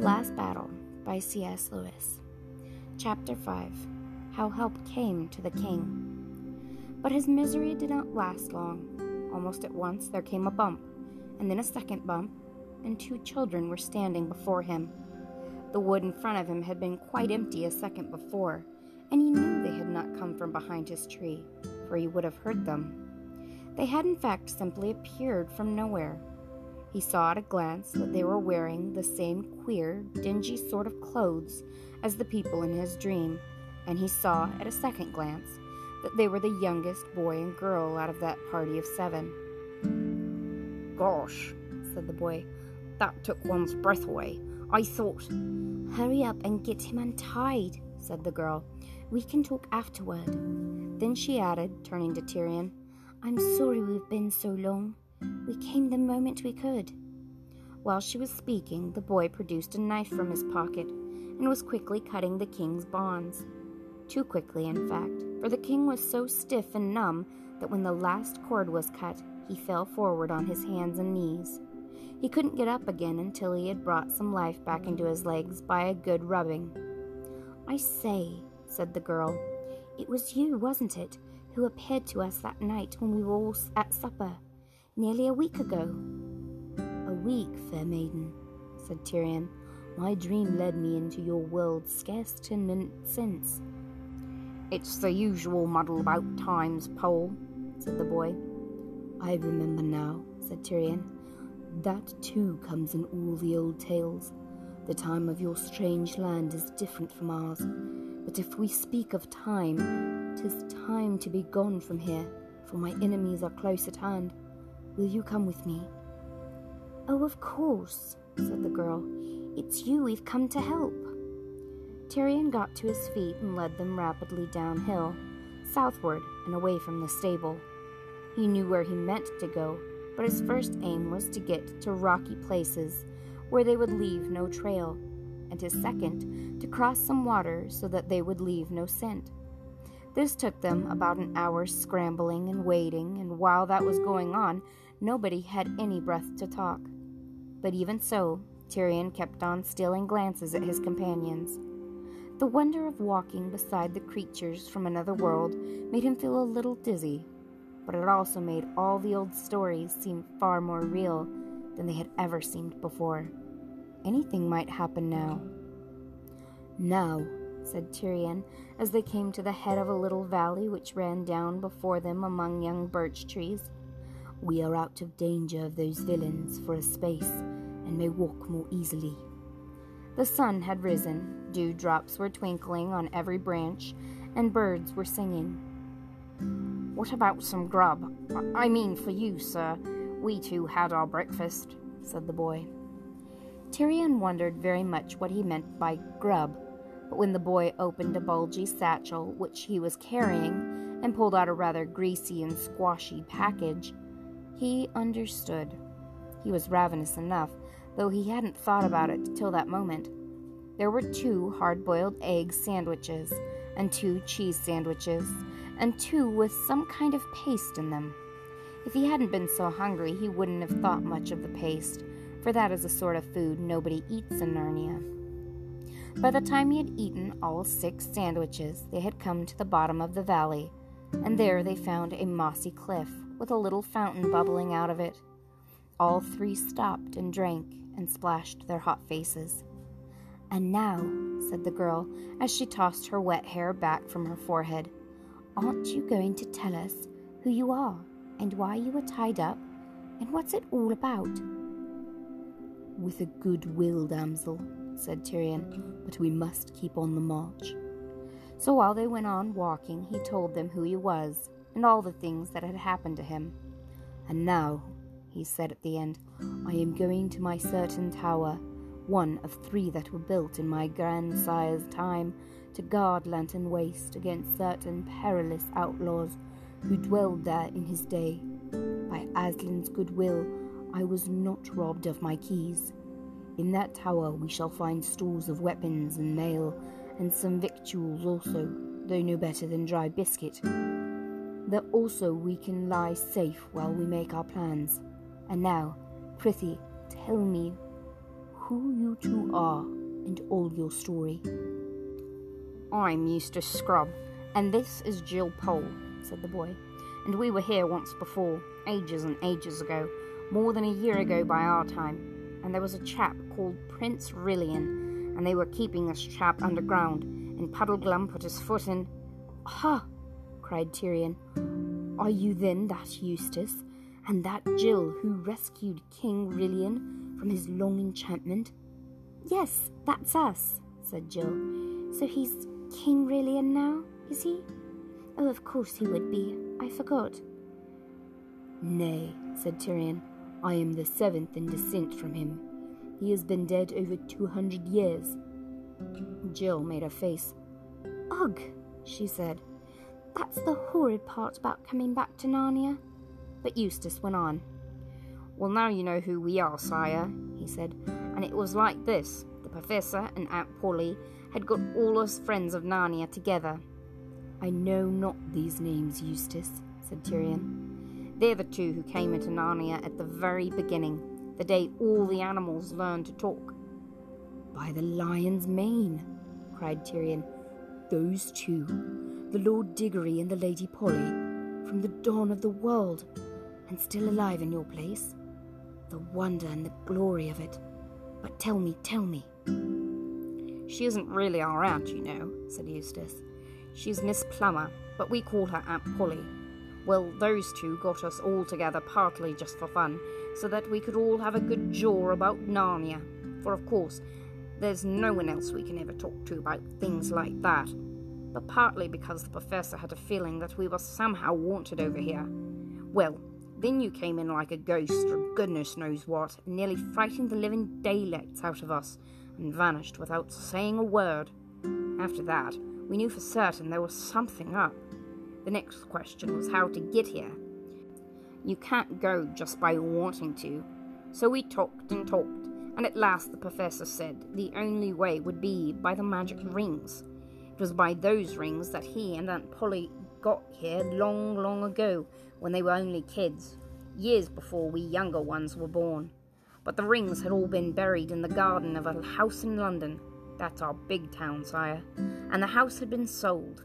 Last Battle by C.S. Lewis. Chapter 5 How Help Came to the King. But his misery did not last long. Almost at once there came a bump, and then a second bump, and two children were standing before him. The wood in front of him had been quite empty a second before, and he knew they had not come from behind his tree, for he would have heard them. They had in fact simply appeared from nowhere he saw at a glance that they were wearing the same queer, dingy sort of clothes as the people in his dream, and he saw at a second glance that they were the youngest boy and girl out of that party of seven. Gosh, said the boy, that took one's breath away. I thought. Hurry up and get him untied, said the girl. We can talk afterward. Then she added, turning to Tirian, I'm sorry we've been so long. We came the moment we could. While she was speaking, the boy produced a knife from his pocket and was quickly cutting the king's bonds. Too quickly, in fact, for the king was so stiff and numb that when the last cord was cut, he fell forward on his hands and knees. He couldn't get up again until he had brought some life back into his legs by a good rubbing. I say, said the girl, it was you, wasn't it, who appeared to us that night when we were all at supper? Nearly a week ago. A week, fair maiden, said Tirian. My dream led me into your world scarce ten minutes since. It's the usual muddle about times, Pole, said the boy. I remember now, said Tirian. That too comes in all the old tales. The time of your strange land is different from ours. But if we speak of time, tis time to be gone from here, for my enemies are close at hand. Will you come with me? Oh, of course, said the girl. It's you we've come to help. Tirian got to his feet and led them rapidly downhill, southward and away from the stable. He knew where he meant to go, but his first aim was to get to rocky places where they would leave no trail, and his second, to cross some water so that they would leave no scent. This took them about an hour's scrambling and wading, and while that was going on, nobody had any breath to talk. But even so, Tirian kept on stealing glances at his companions. The wonder of walking beside the creatures from another world made him feel a little dizzy, but it also made all the old stories seem far more real than they had ever seemed before. Anything might happen now. Now, said Tirian, as they came to the head of a little valley which ran down before them among young birch trees. We are out of danger of those villains for a space, and may walk more easily. The sun had risen, dewdrops were twinkling on every branch, and birds were singing. What about some grub? I mean for you, sir. We two had our breakfast, said the boy. Tirian wondered very much what he meant by grub but when the boy opened a bulgy satchel which he was carrying and pulled out a rather greasy and squashy package, he understood. He was ravenous enough, though he hadn't thought about it till that moment. There were two hard boiled egg sandwiches, and two cheese sandwiches, and two with some kind of paste in them. If he hadn't been so hungry, he wouldn't have thought much of the paste, for that is a sort of food nobody eats in Narnia. By the time he had eaten all six sandwiches, they had come to the bottom of the valley, and there they found a mossy cliff with a little fountain bubbling out of it. All three stopped and drank and splashed their hot faces. And now, said the girl, as she tossed her wet hair back from her forehead, aren't you going to tell us who you are and why you were tied up and what's it all about? With a good will, damsel, said Tirian, but we must keep on the march. So while they went on walking, he told them who he was and all the things that had happened to him. And now, he said at the end, I am going to my certain tower, one of three that were built in my grandsire's time, to guard Lantern Waste against certain perilous outlaws who dwelled there in his day. By Aslan's good will, I was not robbed of my keys. In that tower we shall find stores of weapons and mail, and some victuals also, though no better than dry biscuit. There also we can lie safe while we make our plans. And now, prithee, tell me, who you two are and all your story. I'm Eustace Scrubb, and this is Jill Pole, said the boy. And we were here once before, ages and ages ago, more than a year ago by our time. And there was a chap called Prince Rilian, and they were keeping this chap underground. And Puddleglum put his foot in. Ha! Cried Tirian. Are you then that Eustace, and that Jill who rescued King Rilian from his long enchantment? Yes, that's us, said Jill. So he's King Rilian now, is he? Oh, of course he would be. I forgot. Nay, said Tirian, I am the seventh in descent from him. He has been dead over two hundred years. Jill made a face. Ugh, she said. That's the horrid part about coming back to Narnia. But Eustace went on. Well, now you know who we are, sire, he said. And it was like this. The Professor and Aunt Polly had got all us friends of Narnia together. I know not these names, Eustace, said Tirian. They're the two who came into Narnia at the very beginning, the day all the animals learned to talk. By the lion's mane, cried Tirian. Those two, the Lord Diggory and the Lady Polly, from the dawn of the world, and still alive in your place? The wonder and the glory of it. But tell me, tell me, she isn't really our aunt, you know, said Eustace. She's Miss Plummer, but we call her Aunt Polly. Well, those two got us all together partly just for fun, so that we could all have a good jaw about Narnia. For of course, there's no one else we can ever talk to about things like that. But partly because the professor had a feeling that we were somehow wanted over here. Well, then you came in like a ghost or goodness knows what, nearly frightened the living daylights out of us, and vanished without saying a word. After that, we knew for certain there was something up. The next question was how to get here. You can't go just by wanting to. So we talked and talked, and at last the professor said the only way would be by the magic rings. It was by those rings that he and Aunt Polly got here long, long ago when they were only kids, years before we younger ones were born but the rings had all been buried in the garden of a house in London. That's our big town, sire. And the house had been sold.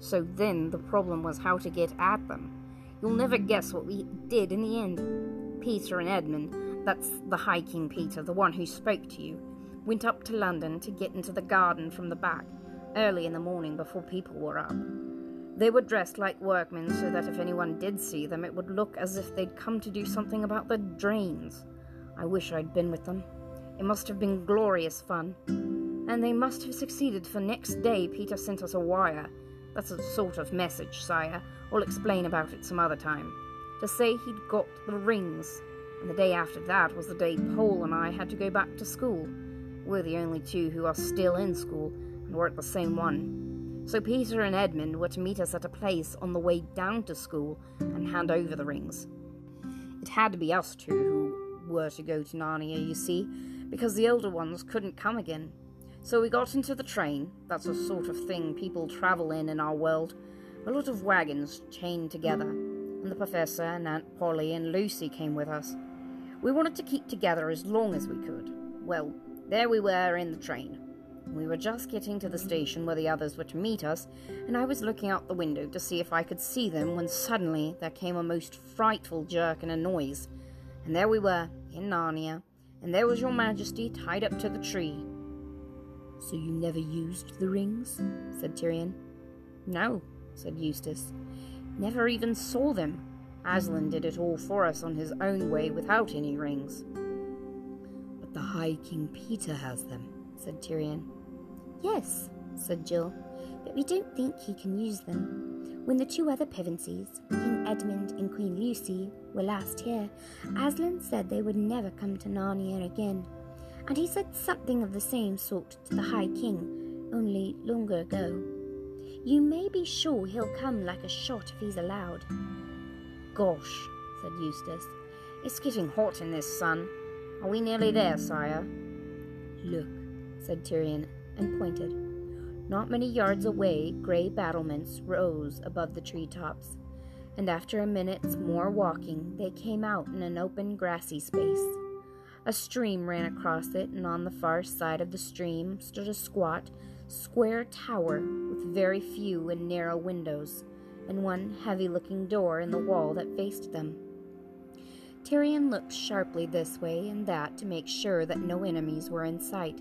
So then the problem was how to get at them. You'll never guess what we did in the end. Peter and Edmund, that's the High King Peter, the one who spoke to you, went up to London to get into the garden from the back, early in the morning before people were up. They were dressed like workmen so that if anyone did see them, it would look as if they'd come to do something about the drains. I wish I'd been with them. It must have been glorious fun. And they must have succeeded, for next day Peter sent us a wire. That's a sort of message, sire. I'll explain about it some other time. To say he'd got the rings. And the day after that was the day Pole and I had to go back to school. We're the only two who are still in school, we're at the same one. So Peter and Edmund were to meet us at a place on the way down to school and hand over the rings. It had to be us two who were to go to Narnia, you see, because the older ones couldn't come again. So we got into the train, that's a sort of thing people travel in in our world, a lot of wagons chained together, and the Professor and Aunt Polly and Lucy came with us. We wanted to keep together as long as we could. Well, there we were in the train. We were just getting to the station where the others were to meet us, and I was looking out the window to see if I could see them when suddenly there came a most frightful jerk and a noise, and there we were, in Narnia, and there was your majesty tied up to the tree. So you never used the rings? said Tirian. No, said Eustace. Never even saw them. Aslan did it all for us on his own way without any rings. But the High King Peter has them, said Tirian. Yes, said Jill, but we don't think he can use them. When the two other Pevensies, King Edmund and Queen Lucy, were last here, Aslan said they would never come to Narnia again, and he said something of the same sort to the High King, only longer ago. You may be sure he'll come like a shot if he's allowed. Gosh, said Eustace, it's getting hot in this sun. Are we nearly there, sire? Look, said Tirian, and pointed. Not many yards away, grey battlements rose above the tree tops and after a minute's more walking, they came out in an open grassy space. A stream ran across it, and on the far side of the stream stood a squat, square tower with very few and narrow windows, and one heavy looking door in the wall that faced them. Tirian looked sharply this way and that to make sure that no enemies were in sight.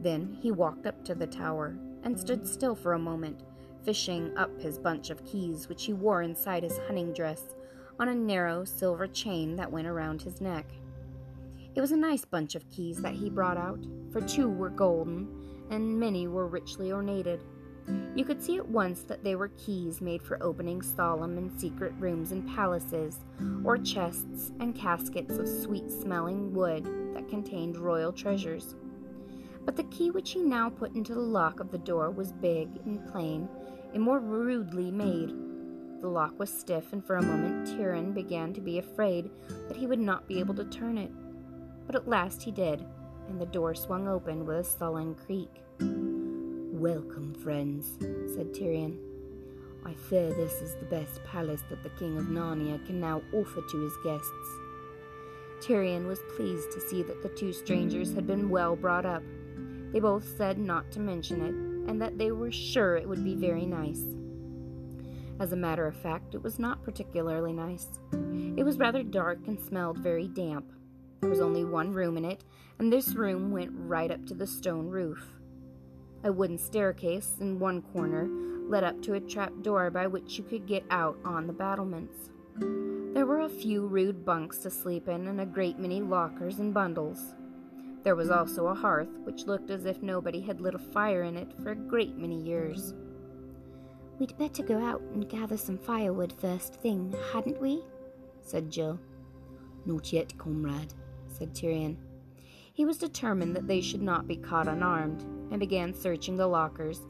Then he walked up to the tower and stood still for a moment, fishing up his bunch of keys which he wore inside his hunting dress on a narrow silver chain that went around his neck. It was a nice bunch of keys that he brought out, for two were golden and many were richly ornated. You could see at once that they were keys made for opening solemn and secret rooms in palaces, or chests and caskets of sweet smelling wood that contained royal treasures. But the key which he now put into the lock of the door was big and plain, and more rudely made. The lock was stiff, and for a moment Tirian began to be afraid that he would not be able to turn it. But at last he did, and the door swung open with a sullen creak. Welcome, friends, said Tirian. I fear this is the best palace that the King of Narnia can now offer to his guests. Tirian was pleased to see that the two strangers had been well brought up. They both said not to mention it, and that they were sure it would be very nice. As a matter of fact, it was not particularly nice. It was rather dark and smelled very damp. There was only one room in it, and this room went right up to the stone roof. A wooden staircase in one corner led up to a trap door by which you could get out on the battlements. There were a few rude bunks to sleep in and a great many lockers and bundles. There was also a hearth, which looked as if nobody had lit a fire in it for a great many years. We'd better go out and gather some firewood first thing, hadn't we? said Jill. Not yet, comrade, said Tirian. He was determined that they should not be caught unarmed, and began searching the lockers,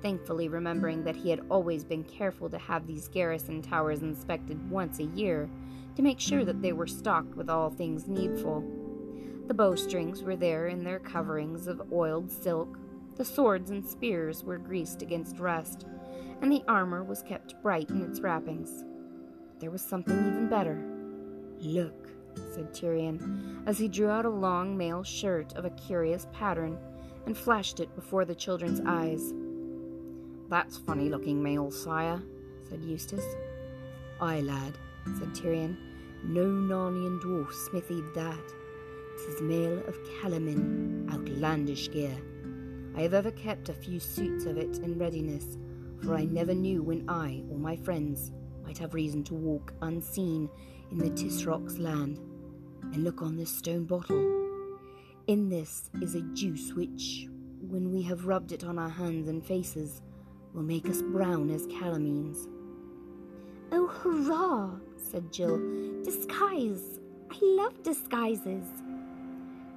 thankfully remembering that he had always been careful to have these garrison towers inspected once a year to make sure that they were stocked with all things needful. The bowstrings were there in their coverings of oiled silk. The swords and spears were greased against rust, and the armor was kept bright in its wrappings. There was something even better. Look, said Tirian, as he drew out a long mail shirt of a curious pattern and flashed it before the children's eyes. That's funny looking mail, sire, said Eustace. Ay, lad, said Tirian. No Narnian dwarf smithied that. 'Tis mail of Calormen, outlandish gear. I have ever kept a few suits of it in readiness, for I never knew when I or my friends might have reason to walk unseen in the Tisroc's land. And look on this stone bottle. In this is a juice which, when we have rubbed it on our hands and faces, will make us brown as Calormenes. Oh, hurrah! said Jill. Disguise! I love disguises.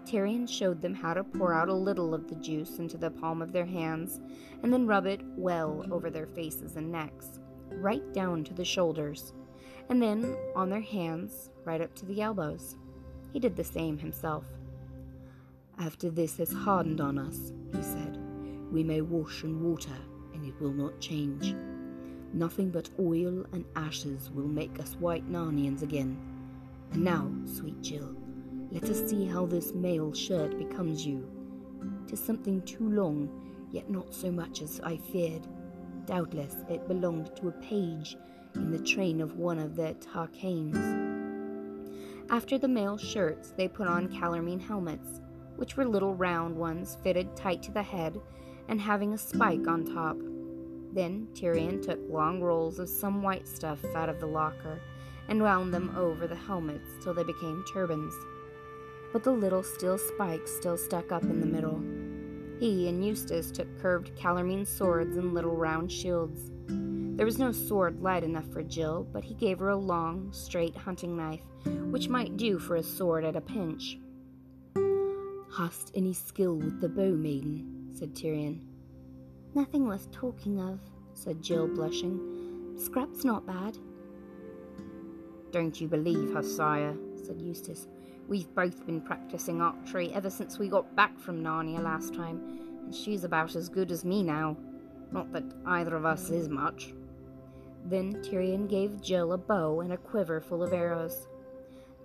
Tirian showed them how to pour out a little of the juice into the palm of their hands and then rub it well over their faces and necks, right down to the shoulders, and then on their hands right up to the elbows. He did the same himself. After this has hardened on us, he said, we may wash in water, and it will not change. Nothing but oil and ashes will make us white Narnians again. And now, sweet Jill, let us see how this mail shirt becomes you. Tis something too long, yet not so much as I feared. Doubtless it belonged to a page in the train of one of the Tarkaans. After the mail shirts, they put on Calormene helmets, which were little round ones fitted tight to the head and having a spike on top. Then Tirian took long rolls of some white stuff out of the locker and wound them over the helmets till they became turbans but the little steel spikes still stuck up in the middle. He and Eustace took curved Calormene swords and little round shields. There was no sword light enough for Jill, but he gave her a long, straight hunting knife, which might do for a sword at a pinch. Hast any skill with the bow, maiden? said Tirian. Nothing worth talking of, said Jill, blushing. Scrap's not bad. Don't you believe her, sire, said Eustace. We've both been practicing archery ever since we got back from Narnia last time, and she's about as good as me now. Not that either of us is much. Then Tirian gave Jill a bow and a quiver full of arrows.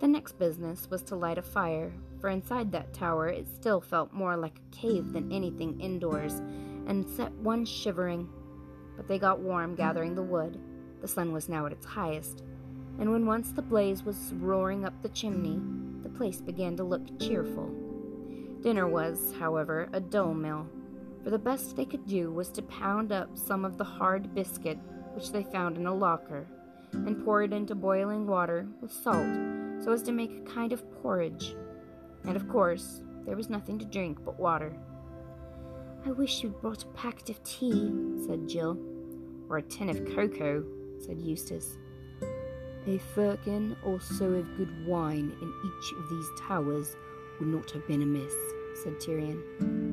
The next business was to light a fire, for inside that tower it still felt more like a cave than anything indoors, and set one shivering. But they got warm gathering the wood. The sun was now at its highest, and when once the blaze was roaring up the chimney, place began to look cheerful. Dinner was, however, a dull meal, for the best they could do was to pound up some of the hard biscuit which they found in a locker, and pour it into boiling water with salt so as to make a kind of porridge. And of course, there was nothing to drink but water. I wish you'd brought a packet of tea, said Jill. Or a tin of cocoa, said Eustace. A firkin or so of good wine in each of these towers would not have been amiss, said Tirian.